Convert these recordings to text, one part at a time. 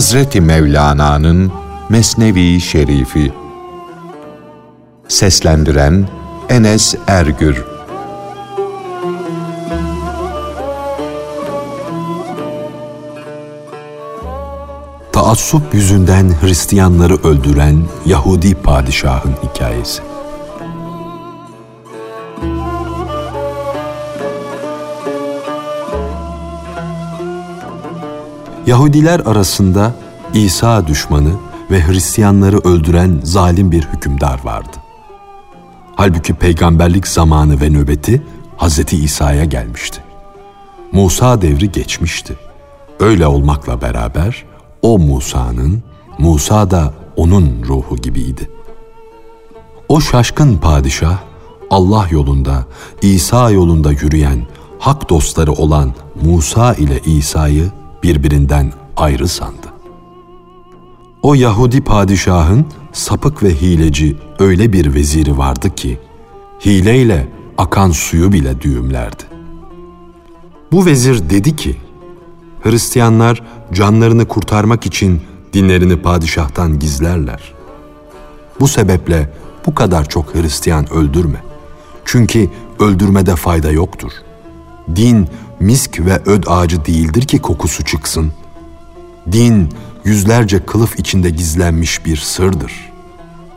Hazreti Mevlana'nın Mesnevi Şerifi. Seslendiren Enes Ergür. Taassup yüzünden Hristiyanları öldüren Yahudi padişahın hikayesi Yahudiler arasında İsa düşmanı ve Hristiyanları öldüren zalim bir hükümdar vardı. Halbuki peygamberlik zamanı ve nöbeti Hz. İsa'ya gelmişti. Musa devri geçmişti. Öyle olmakla beraber o Musa'nın, Musa da onun ruhu gibiydi. O şaşkın padişah Allah yolunda, İsa yolunda yürüyen hak dostları olan Musa ile İsa'yı birbirinden ayrı sandı. O Yahudi padişahın sapık ve hileci öyle bir veziri vardı ki, hileyle akan suyu bile düğümlerdi. Bu vezir dedi ki, Hristiyanlar canlarını kurtarmak için dinlerini padişahtan gizlerler. Bu sebeple bu kadar çok Hristiyan öldürme. Çünkü öldürmede fayda yoktur. Din misk ve öd ağacı değildir ki kokusu çıksın. Din yüzlerce kılıf içinde gizlenmiş bir sırdır.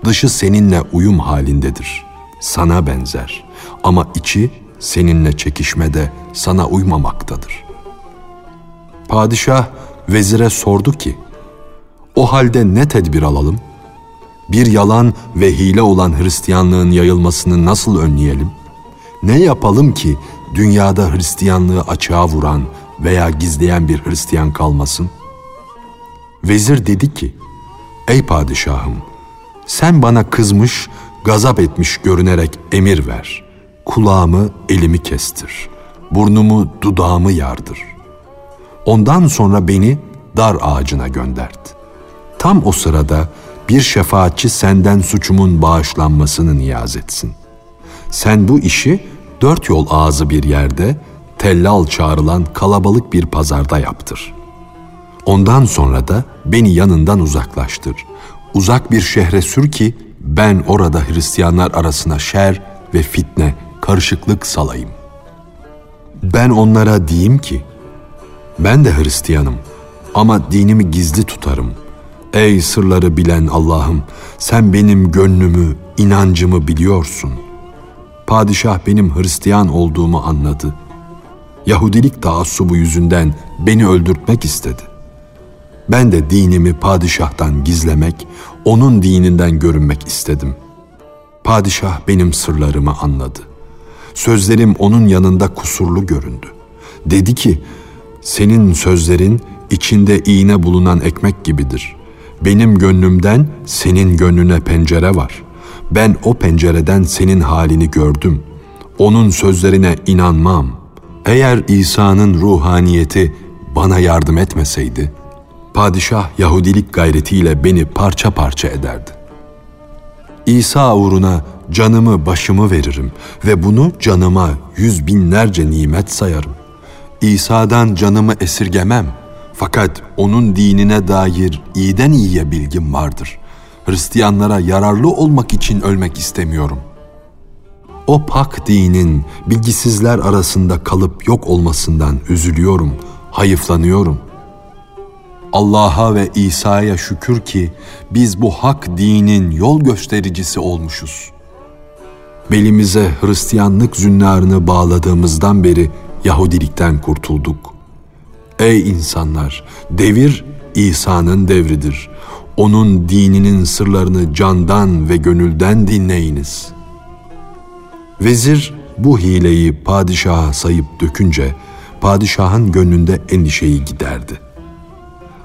Dışı seninle uyum halindedir. Sana benzer ama içi seninle çekişmede sana uymamaktadır. Padişah vezire sordu ki, o halde ne tedbir alalım? Bir yalan ve hile olan Hristiyanlığın yayılmasını nasıl önleyelim? Ne yapalım ki dünyada Hristiyanlığı açığa vuran veya gizleyen bir Hristiyan kalmasın? Vezir dedi ki, Ey padişahım, sen bana kızmış, gazap etmiş görünerek emir ver. Kulağımı, elimi kestir. Burnumu, dudağımı yardır. Ondan sonra beni dar ağacına göndert. Tam o sırada bir şefaatçi senden suçumun bağışlanmasını niyaz etsin. Sen bu işi dört yol ağzı bir yerde tellal çağrılan kalabalık bir pazarda yaptır. Ondan sonra da beni yanından uzaklaştır. Uzak bir şehre sür ki ben orada Hristiyanlar arasına şer ve fitne, karışıklık salayım. Ben onlara diyeyim ki, ben de Hristiyanım ama dinimi gizli tutarım. Ey sırları bilen Allah'ım, sen benim gönlümü, inancımı biliyorsun. Padişah benim Hristiyan olduğumu anladı. Yahudilik taassubu yüzünden beni öldürtmek istedi. Ben de dinimi padişahtan gizlemek, onun dininden görünmek istedim. Padişah benim sırlarımı anladı. Sözlerim onun yanında kusurlu göründü. Dedi ki, senin sözlerin içinde iğne bulunan ekmek gibidir. Benim gönlümden senin gönlüne pencere var. Ben o pencereden senin halini gördüm. Onun sözlerine inanmam. Eğer İsa'nın ruhaniyeti bana yardım etmeseydi, padişah Yahudilik gayretiyle beni parça parça ederdi. İsa uğruna canımı başımı veririm ve bunu canıma yüz binlerce nimet sayarım. İsa'dan canımı esirgemem. Fakat onun dinine dair iyiden iyiye bilgim vardır. Hristiyanlara yararlı olmak için ölmek istemiyorum. O pak dinin bilgisizler arasında kalıp yok olmasından üzülüyorum, hayıflanıyorum. Allah'a ve İsa'ya şükür ki biz bu hak dinin yol göstericisi olmuşuz. Belimize Hristiyanlık zünnarını bağladığımızdan beri Yahudilikten kurtulduk. Ey insanlar, devir İsa'nın devridir. Onun dininin sırlarını candan ve gönülden dinleyiniz. Vezir bu hileyi padişaha sayıp dökünce padişahın gönlünde endişeyi giderdi.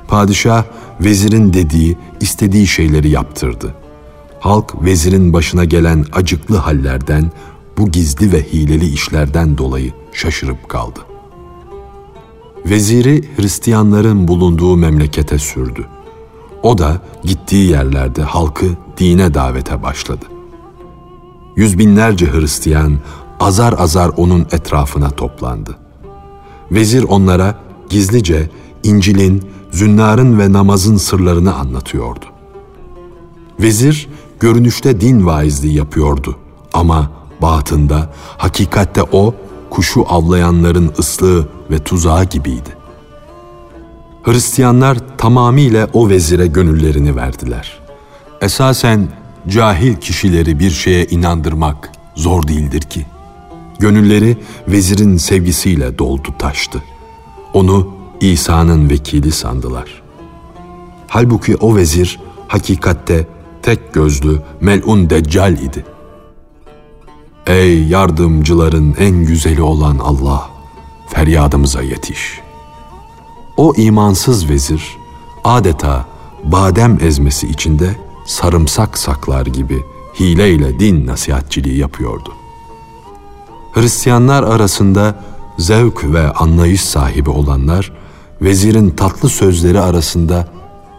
Padişah vezirin dediği, istediği şeyleri yaptırdı. Halk vezirin başına gelen acıklı hallerden, bu gizli ve hileli işlerden dolayı şaşırıp kaldı. Veziri Hristiyanların bulunduğu memlekete sürdü. O da gittiği yerlerde halkı dine davete başladı. Yüz binlerce Hristiyan azar azar onun etrafına toplandı. Vezir onlara gizlice İncil'in zünnarın ve namazın sırlarını anlatıyordu. Vezir görünüşte din vaizliği yapıyordu ama batında hakikatte o kuşu avlayanların ıslığı ve tuzağı gibiydi. Hristiyanlar tamamıyla o vezire gönüllerini verdiler. Esasen cahil kişileri bir şeye inandırmak zor değildir ki. Gönülleri vezirin sevgisiyle doldu taştı. Onu İsa'nın vekili sandılar. Halbuki o vezir hakikatte tek gözlü melun deccal idi. Ey yardımcıların en güzeli olan Allah, feryadımıza yetiş. O imansız vezir adeta badem ezmesi içinde sarımsak saklar gibi hileyle din nasihatçiliği yapıyordu. Hristiyanlar arasında zevk ve anlayış sahibi olanlar vezirin tatlı sözleri arasında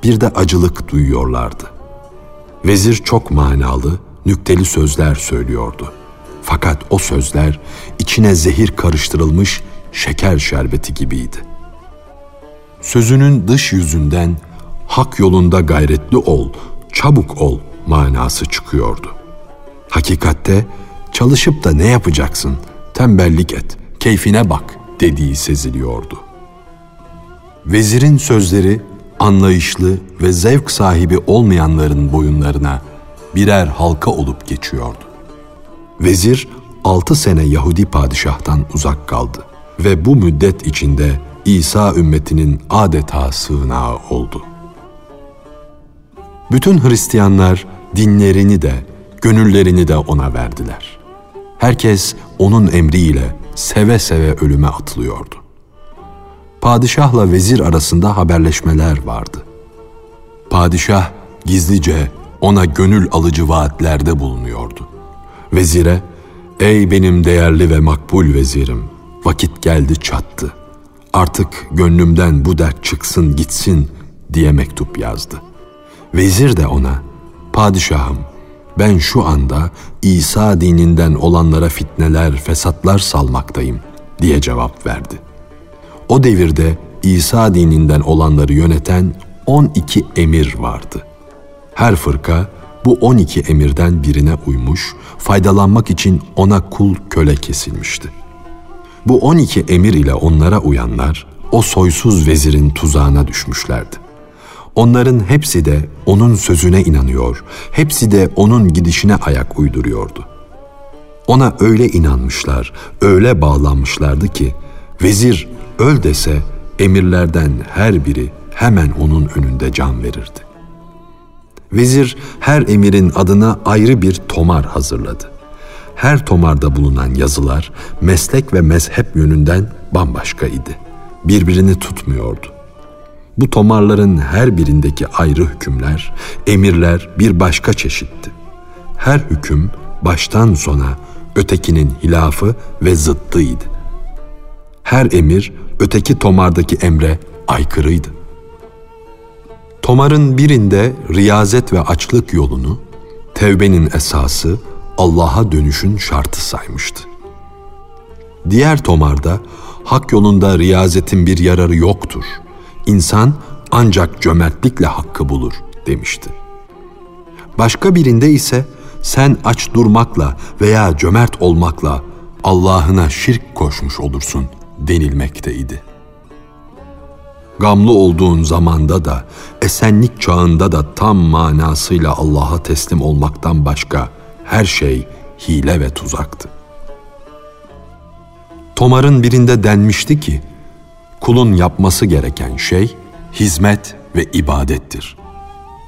bir de acılık duyuyorlardı. Vezir çok manalı, nükteli sözler söylüyordu. Fakat o sözler içine zehir karıştırılmış şeker şerbeti gibiydi. Sözünün dış yüzünden hak yolunda gayretli ol, çabuk ol manası çıkıyordu. Hakikatte çalışıp da ne yapacaksın, tembellik et, keyfine bak dediği seziliyordu. Vezirin sözleri anlayışlı ve zevk sahibi olmayanların boyunlarına birer halka olup geçiyordu. Vezir altı sene Yahudi padişahtan uzak kaldı ve bu müddet içinde İsa ümmetinin adeta sığınağı oldu. Bütün Hristiyanlar dinlerini de, gönüllerini de ona verdiler. Herkes onun emriyle seve seve ölüme atılıyordu. Padişahla vezir arasında haberleşmeler vardı. Padişah gizlice ona gönül alıcı vaatlerde bulunuyordu. Vezire, ''Ey benim değerli ve makbul vezirim, vakit geldi çattı. Artık gönlümden bu dert çıksın gitsin.'' diye mektup yazdı. Vezir de ona, ''Padişahım, ben şu anda İsa dininden olanlara fitneler, fesatlar salmaktayım.'' diye cevap verdi. O devirde İsa dininden olanları yöneten 12 emir vardı. Her fırka bu 12 emirden birine uymuş, faydalanmak için ona kul köle kesilmişti. Bu 12 emir ile onlara uyanlar o soysuz vezirin tuzağına düşmüşlerdi. Onların hepsi de onun sözüne inanıyor, hepsi de onun gidişine ayak uyduruyordu. Ona öyle inanmışlar, öyle bağlanmışlardı ki vezir öl dese emirlerden her biri hemen onun önünde can verirdi. Vezir her emirin adına ayrı bir tomar hazırladı. Her tomarda bulunan yazılar meslek ve mezhep yönünden bambaşka idi. Birbirini tutmuyordu. Bu tomarların her birindeki ayrı hükümler, emirler bir başka çeşitti. Her hüküm baştan sona ötekinin hilafı ve zıttıydı. Her emir öteki tomardaki emre aykırıydı. Tomarın birinde riyazet ve açlık yolunu, tevbenin esası, Allah'a dönüşün şartı saymıştı. Diğer tomarda hak yolunda riyazetin bir yararı yoktur. İnsan ancak cömertlikle hakkı bulur demişti. Başka birinde ise sen aç durmakla veya cömert olmakla Allah'ına şirk koşmuş olursun denilmekteydi. Gamlı olduğun zamanda da, esenlik çağında da tam manasıyla Allah'a teslim olmaktan başka her şey hile ve tuzaktı. Tomar'ın birinde denmişti ki, kulun yapması gereken şey hizmet ve ibadettir.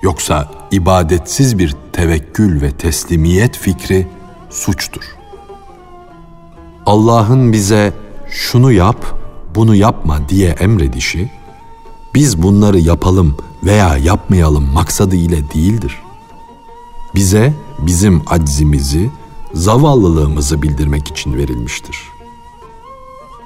Yoksa ibadetsiz bir tevekkül ve teslimiyet fikri suçtur. Allah'ın bize şunu yap, bunu yapma diye emredişi, biz bunları yapalım veya yapmayalım maksadı ile değildir. Bize bizim aczimizi, zavallılığımızı bildirmek için verilmiştir.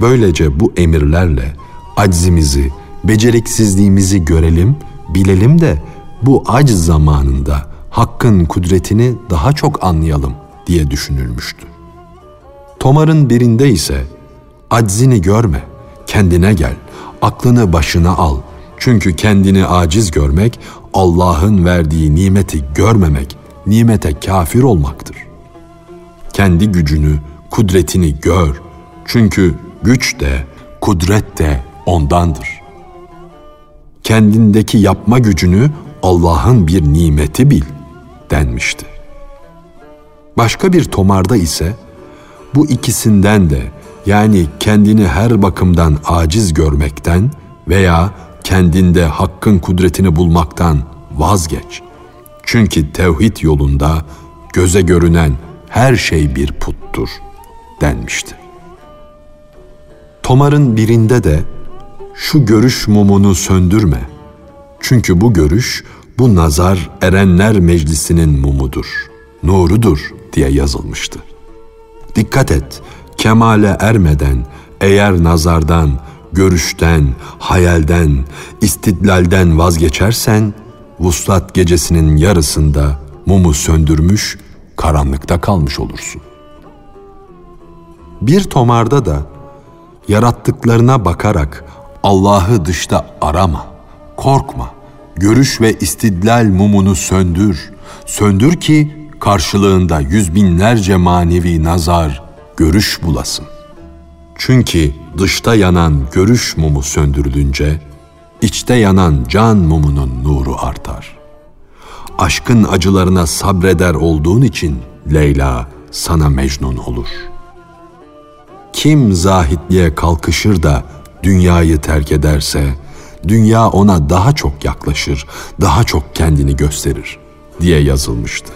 Böylece bu emirlerle aczimizi, beceriksizliğimizi görelim, bilelim de bu aciz zamanında Hakk'ın kudretini daha çok anlayalım diye düşünülmüştü. Tomar'ın birinde ise aczini görme, kendine gel, aklını başına al, Çünkü kendini aciz görmek, Allah'ın verdiği nimeti görmemek, nimete kafir olmaktır. Kendi gücünü, kudretini gör. Çünkü güç de, kudret de ondandır. Kendindeki yapma gücünü Allah'ın bir nimeti bil denmişti. Başka bir tomarda ise bu ikisinden de yani kendini her bakımdan aciz görmekten veya kendinde hakkın kudretini bulmaktan vazgeç. Çünkü tevhid yolunda göze görünen her şey bir puttur denmişti. Tomar'ın birinde de şu görüş mumunu söndürme. Çünkü bu görüş bu nazar erenler meclisinin mumudur, nurudur diye yazılmıştı. Dikkat et, kemale ermeden eğer nazardan, görüşten, hayalden, istidlalden vazgeçersen, vuslat gecesinin yarısında mumu söndürmüş, karanlıkta kalmış olursun. Bir tomarda da yarattıklarına bakarak Allah'ı dışta arama, korkma, görüş ve istidlal mumunu söndür, söndür ki karşılığında yüz binlerce manevi nazar, görüş bulasın. Çünkü dışta yanan görüş mumu söndürülünce, içte yanan can mumunun nuru artar. Aşkın acılarına sabreder olduğun için Leyla sana Mecnun olur. Kim zahitliğe kalkışır da dünyayı terk ederse, dünya ona daha çok yaklaşır, daha çok kendini gösterir diye yazılmıştı.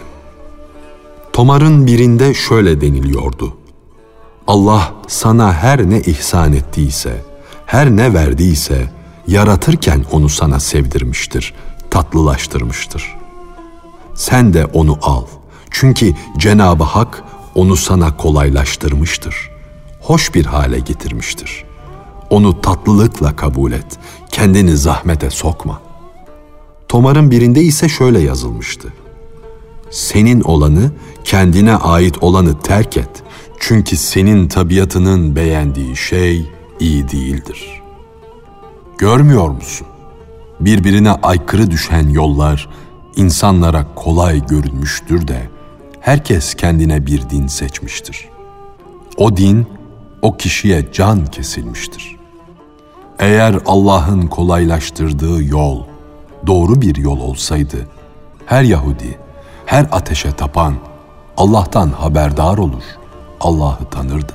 Tomar'ın birinde şöyle deniliyordu. Allah sana her ne ihsan ettiyse, her ne verdiyse yaratırken onu sana sevdirmiştir, tatlılaştırmıştır. Sen de onu al. Çünkü Cenab-ı Hak onu sana kolaylaştırmıştır. Hoş bir hale getirmiştir. Onu tatlılıkla kabul et. Kendini zahmete sokma. Tomar'ın birinde ise şöyle yazılmıştı. Senin olanı, kendine ait olanı terk et. Çünkü senin tabiatının beğendiği şey iyi değildir. Görmüyor musun? Birbirine aykırı düşen yollar insanlara kolay görünmüştür de herkes kendine bir din seçmiştir. O din o kişiye can kesilmiştir. Eğer Allah'ın kolaylaştırdığı yol doğru bir yol olsaydı her Yahudi, her ateşe tapan Allah'tan haberdar olur, Allah'ı tanırdı.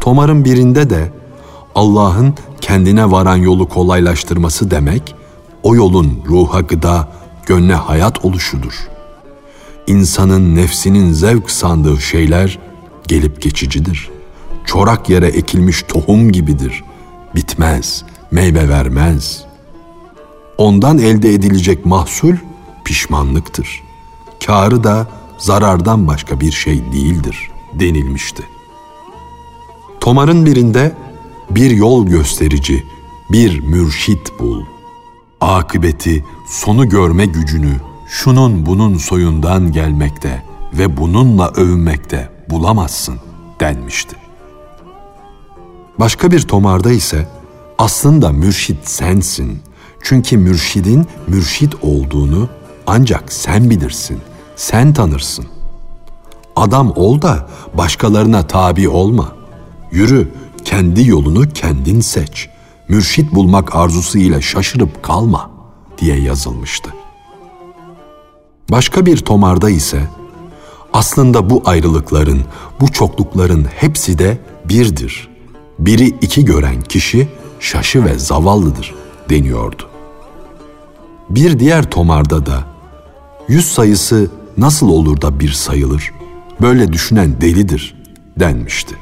Tomar'ın birinde de Allah'ın kendine varan yolu kolaylaştırması demek, o yolun ruha gıda, gönle hayat oluşudur. İnsanın nefsinin zevk sandığı şeyler gelip geçicidir. Çorak yere ekilmiş tohum gibidir. Bitmez, meyve vermez. Ondan elde edilecek mahsul pişmanlıktır. Karı da zarardan başka bir şey değildir denilmişti. Tomar'ın birinde bir yol gösterici, bir mürşit bul. Akıbeti, sonu görme gücünü şunun bunun soyundan gelmekte ve bununla övünmekte bulamazsın denmişti. Başka bir tomarda ise aslında mürşit sensin. Çünkü mürşidin mürşit olduğunu ancak sen bilirsin, sen tanırsın. Adam ol da başkalarına tabi olma. Yürü, kendi yolunu kendin seç. Mürşit bulmak arzusu ile şaşırıp kalma diye yazılmıştı. Başka bir tomarda ise aslında bu ayrılıkların, bu çoklukların hepsi de birdir. Biri iki gören kişi şaşı ve zavallıdır deniyordu. Bir diğer tomarda da yüz sayısı nasıl olur da bir sayılır? Böyle düşünen delidir denmişti.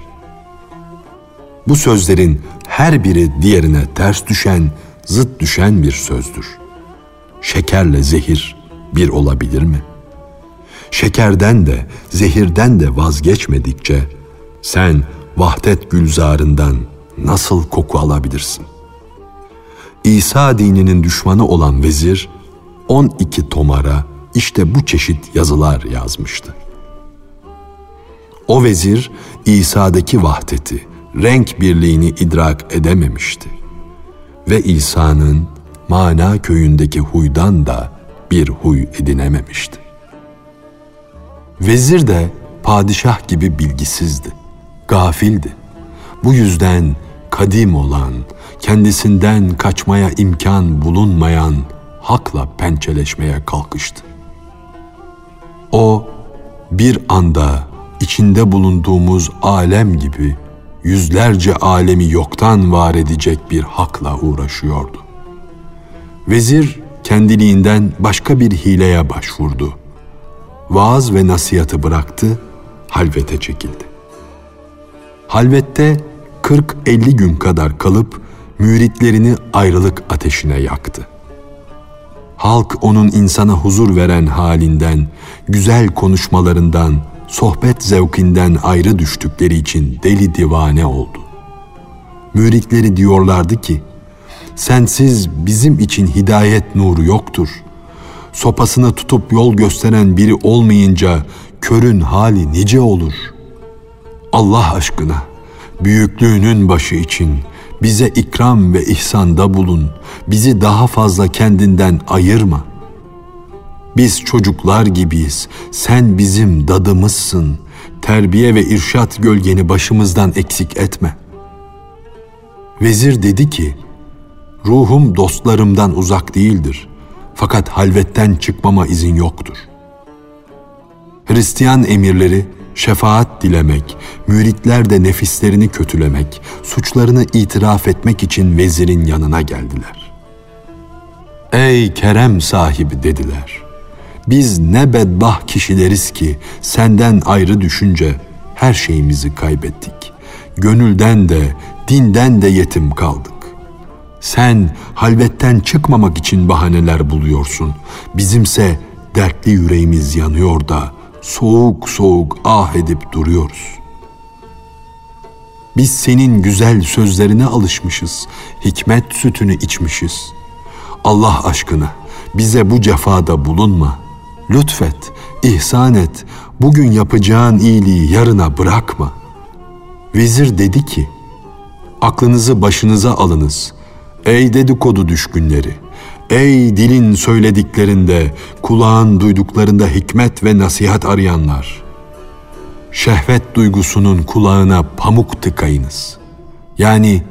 Bu sözlerin her biri diğerine ters düşen, zıt düşen bir sözdür. Şekerle zehir bir olabilir mi? Şekerden de, zehirden de vazgeçmedikçe sen vahdet gülzarından nasıl koku alabilirsin? İsa dininin düşmanı olan vezir 12 tomara işte bu çeşit yazılar yazmıştı. O vezir İsa'daki vahdeti, renk birliğini idrak edememişti. ve İsa'nın mana köyündeki huydan da bir huy edinememişti. Vezir de padişah gibi bilgisizdi, gafildi. Bu yüzden kadim olan, kendisinden kaçmaya imkan bulunmayan hakla pençeleşmeye kalkıştı. O bir anda içinde bulunduğumuz alem gibi yüzlerce alemi yoktan var edecek bir hakla uğraşıyordu. Vezir kendiliğinden başka bir hileye başvurdu. Vaaz ve nasihatı bıraktı, halvete çekildi. Halvette 40-50 gün kadar kalıp müritlerini ayrılık ateşine yaktı. Halk onun insana huzur veren halinden, güzel konuşmalarından, sohbet zevkinden ayrı düştükleri için deli divane oldu. Müritleri diyorlardı ki, sensiz bizim için hidayet nuru yoktur. Sopasını tutup yol gösteren biri olmayınca körün hali nice olur. Allah aşkına büyüklüğünün başı için bize ikram ve ihsanda bulun. Bizi daha fazla kendinden ayırma. Biz çocuklar gibiyiz. Sen bizim dadımızsın. Terbiye ve irşat gölgeni başımızdan eksik etme. Vezir dedi ki, ruhum dostlarımdan uzak değildir. Fakat halvetten çıkmama izin yoktur. Hristiyan emirleri şefaat dilemek, müritler de nefislerini kötülemek, suçlarını itiraf etmek için vezirin yanına geldiler. Ey kerem sahibi dediler. Biz ne bedbah kişileriz ki senden ayrı düşünce her şeyimizi kaybettik. Gönülden de, dinden de yetim kaldık. Sen halvetten çıkmamak için bahaneler buluyorsun. Bizimse dertli yüreğimiz yanıyor da soğuk soğuk ah edip duruyoruz. Biz senin güzel sözlerine alışmışız, hikmet sütünü içmişiz. Allah aşkına bize bu cefada bulunma. Lütfet, ihsan et, bugün yapacağın iyiliği yarına bırakma. Vezir dedi ki, aklınızı başınıza alınız. Ey dedikodu düşkünleri.'' Ey dilin söylediklerinde, kulağın duyduklarında hikmet ve nasihat arayanlar! Şehvet duygusunun kulağına pamuk tıkayınız. Yani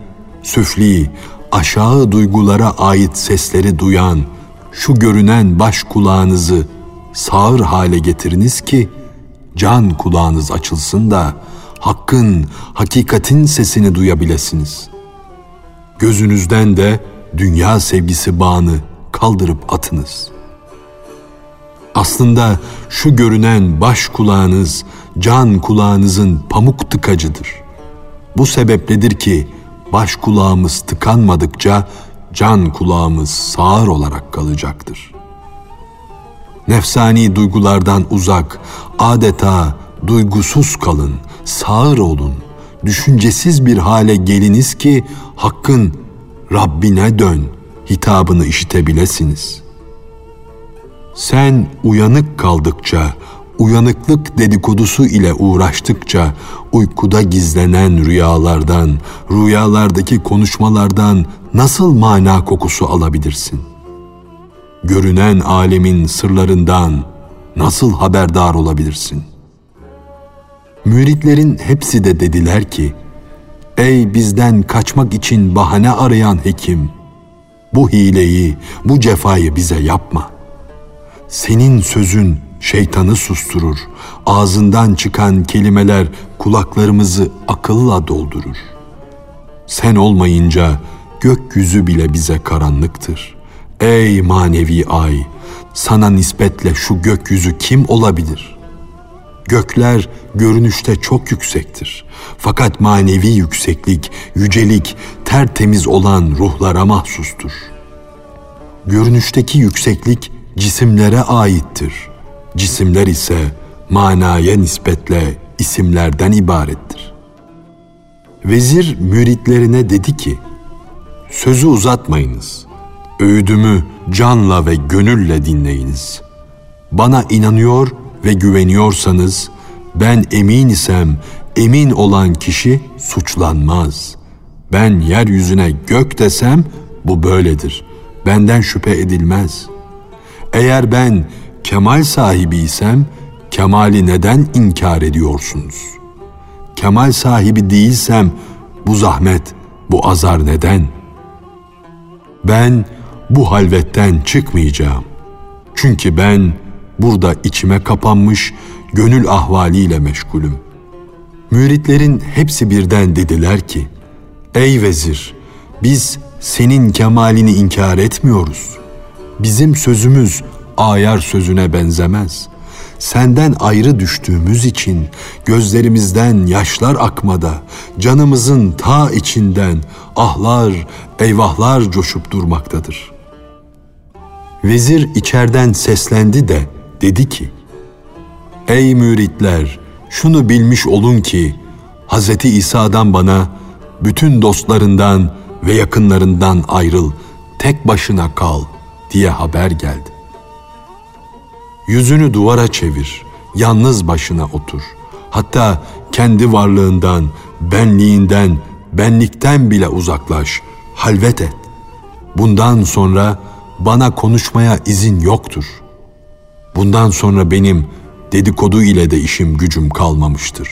süfli, aşağı duygulara ait sesleri duyan, şu görünen baş kulağınızı sağır hale getiriniz ki, can kulağınız açılsın da, hakkın, hakikatin sesini duyabilirsiniz. Gözünüzden de dünya sevgisi bağını kaldırıp atınız. Aslında şu görünen baş kulağınız, can kulağınızın pamuk tıkacıdır. Bu sebepledir ki baş kulağımız tıkanmadıkça can kulağımız sağır olarak kalacaktır. Nefsani duygulardan uzak, adeta duygusuz kalın, sağır olun, düşüncesiz bir hale geliniz ki hakkın Rabbine dön.'' hitabını işitebilesiniz. Sen uyanık kaldıkça, uyanıklık dedikodusu ile uğraştıkça uykuda gizlenen rüyalardan, rüyalardaki konuşmalardan nasıl mana kokusu alabilirsin? Görünen alemin sırlarından nasıl haberdar olabilirsin? Müritlerin hepsi de dediler ki, Ey bizden kaçmak için bahane arayan hekim, bu hileyi, bu cefayı bize yapma. Senin sözün şeytanı susturur. Ağzından çıkan kelimeler kulaklarımızı akılla doldurur. Sen olmayınca gökyüzü bile bize karanlıktır. Ey manevi ay, sana nispetle şu gökyüzü kim olabilir? Gökler görünüşte çok yüksektir. Fakat manevi yükseklik, yücelik tertemiz olan ruhlara mahsustur. Görünüşteki yükseklik cisimlere aittir. Cisimler ise manaya nispetle isimlerden ibarettir. Vezir müritlerine dedi ki, Sözü uzatmayınız. Öğüdümü canla ve gönülle dinleyiniz. Bana inanıyor ve güveniyorsanız, ben emin isem emin olan kişi suçlanmaz. Ben yeryüzüne gök desem bu böyledir. Benden şüphe edilmez. Eğer ben kemal sahibiysem kemali neden inkar ediyorsunuz? Kemal sahibi değilsem bu zahmet, bu azar neden? Ben bu halvetten çıkmayacağım. Çünkü ben burada içime kapanmış gönül ahvaliyle meşgulüm. Müritlerin hepsi birden dediler ki, Ey vezir, biz senin kemalini inkar etmiyoruz. Bizim sözümüz ayar sözüne benzemez. Senden ayrı düştüğümüz için gözlerimizden yaşlar akmada, canımızın ta içinden ahlar, eyvahlar coşup durmaktadır. Vezir içerden seslendi de dedi ki, Ey müritler, şunu bilmiş olun ki Hz. İsa'dan bana bütün dostlarından ve yakınlarından ayrıl, tek başına kal diye haber geldi. Yüzünü duvara çevir, yalnız başına otur. Hatta kendi varlığından, benliğinden, benlikten bile uzaklaş, halvet et. Bundan sonra bana konuşmaya izin yoktur. Bundan sonra benim dedikodu ile de işim gücüm kalmamıştır.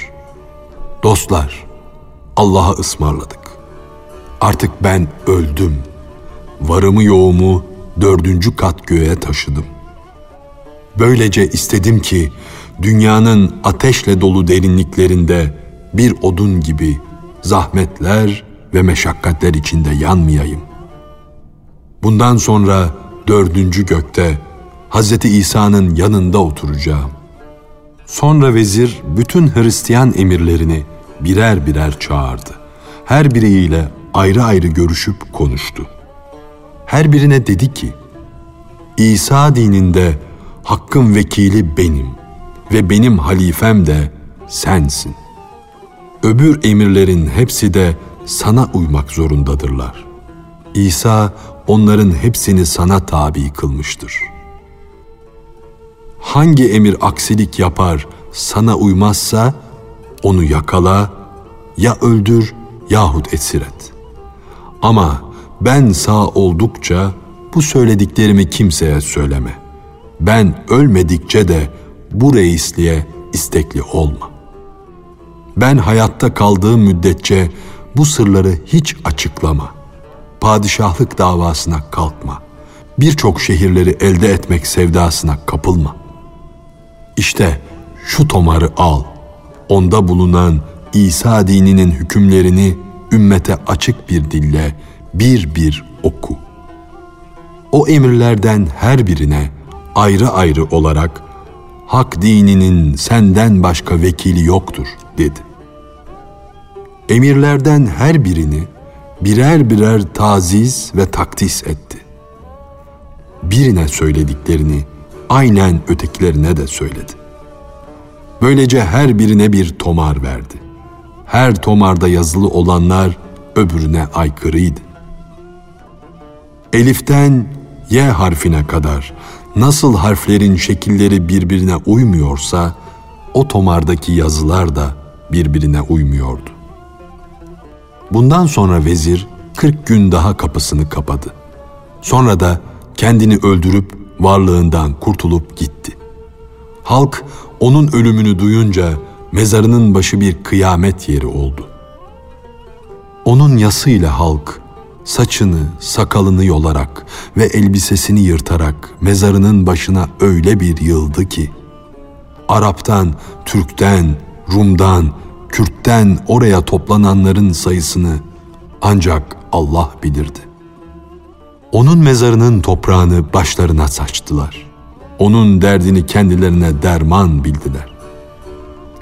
Dostlar, Allah'a ısmarladık. Artık ben öldüm. Varımı yoğumu dördüncü kat göğe taşıdım. Böylece istedim ki dünyanın ateşle dolu derinliklerinde bir odun gibi zahmetler ve meşakkatler içinde yanmayayım. Bundan sonra dördüncü gökte Hz. İsa'nın yanında oturacağım. Sonra vezir bütün Hristiyan emirlerini birer birer çağırdı. Her biriyle ayrı ayrı görüşüp konuştu. Her birine dedi ki, İsa dininde hakkın vekili benim ve benim halifem de sensin. Öbür emirlerin hepsi de sana uymak zorundadırlar. İsa onların hepsini sana tabi kılmıştır. Hangi emir aksilik yapar, sana uymazsa onu yakala, ya öldür yahut esir. Ama ben sağ oldukça bu söylediklerimi kimseye söyleme. Ben ölmedikçe de bu reisliğe istekli olma. Ben hayatta kaldığım müddetçe bu sırları hiç açıklama. Padişahlık davasına kalkma. Birçok şehirleri elde etmek sevdasına kapılma. İşte şu tomarı al. Onda bulunan İsa dininin hükümlerini ümmete açık bir dille bir bir oku. O emirlerden her birine ayrı ayrı olarak hak dininin senden başka vekili yoktur dedi. Emirlerden her birini birer birer taziz ve takdis etti. Birine söylediklerini aynen ötekilerine de söyledi. Böylece her birine bir tomar verdi. Her tomarda yazılı olanlar öbürüne aykırıydı. Elif'ten Y harfine kadar nasıl harflerin şekilleri birbirine uymuyorsa o tomardaki yazılar da birbirine uymuyordu. Bundan sonra vezir 40 gün daha kapısını kapadı. Sonra da kendini öldürüp varlığından kurtulup gitti. Halk onun ölümünü duyunca mezarının başı bir kıyamet yeri oldu. Onun yasıyla halk saçını, sakalını yolarak ve elbisesini yırtarak mezarının başına öyle bir yıldı ki Arap'tan, Türk'ten, Rum'dan, Kürt'ten oraya toplananların sayısını ancak Allah bilirdi. Onun mezarının toprağını başlarına saçtılar. Onun derdini kendilerine derman bildiler.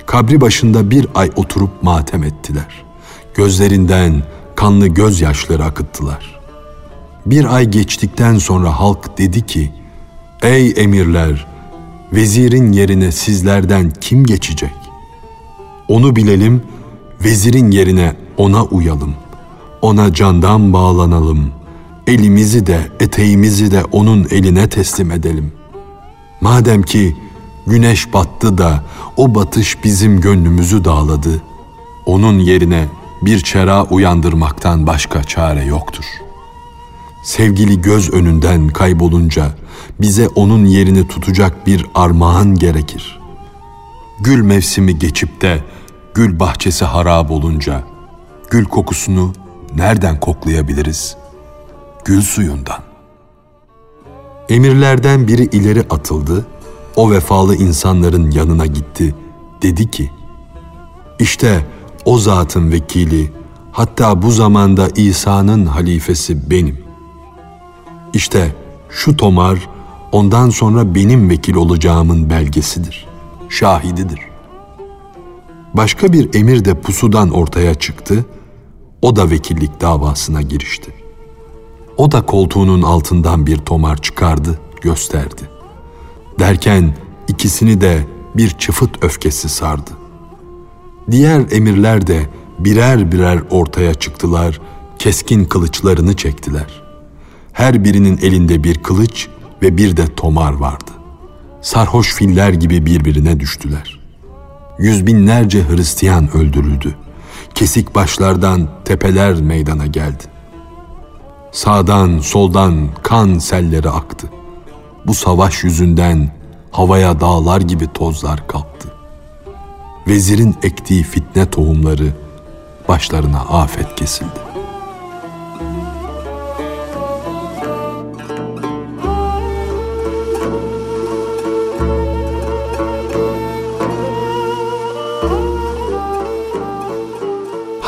Kabri başında bir ay oturup matem ettiler. Gözlerinden kanlı gözyaşları akıttılar. Bir ay geçtikten sonra halk dedi ki, Ey emirler, vezirin yerine sizlerden kim geçecek? Onu bilelim, vezirin yerine ona uyalım. Ona candan bağlanalım. Elimizi de eteğimizi de onun eline teslim edelim. Madem ki güneş battı da o batış bizim gönlümüzü dağladı. Onun yerine bir çera uyandırmaktan başka çare yoktur. Sevgili göz önünden kaybolunca bize onun yerini tutacak bir armağan gerekir. Gül mevsimi geçip de gül bahçesi harap olunca gül kokusunu nereden koklayabiliriz? Gül suyundan. Emirlerden biri ileri atıldı, o vefalı insanların yanına gitti. Dedi ki, işte o zatın vekili, hatta bu zamanda İsa'nın halifesi benim. İşte şu tomar ondan sonra benim vekil olacağımın belgesidir, şahididir. Başka bir emir de pusudan ortaya çıktı, o da vekillik davasına girişti. O da koltuğunun altından bir tomar çıkardı, gösterdi. Derken ikisini de bir çıfıt öfkesi sardı. Diğer emirler de birer birer ortaya çıktılar, keskin kılıçlarını çektiler. Her birinin elinde bir kılıç ve bir de tomar vardı. Sarhoş filler gibi birbirine düştüler. Yüz binlerce Hristiyan öldürüldü. Kesik başlardan tepeler meydana geldi. Sağdan soldan kan selleri aktı. Bu savaş yüzünden havaya dağlar gibi tozlar kalktı. Vezirin ektiği fitne tohumları başlarına afet kesildi.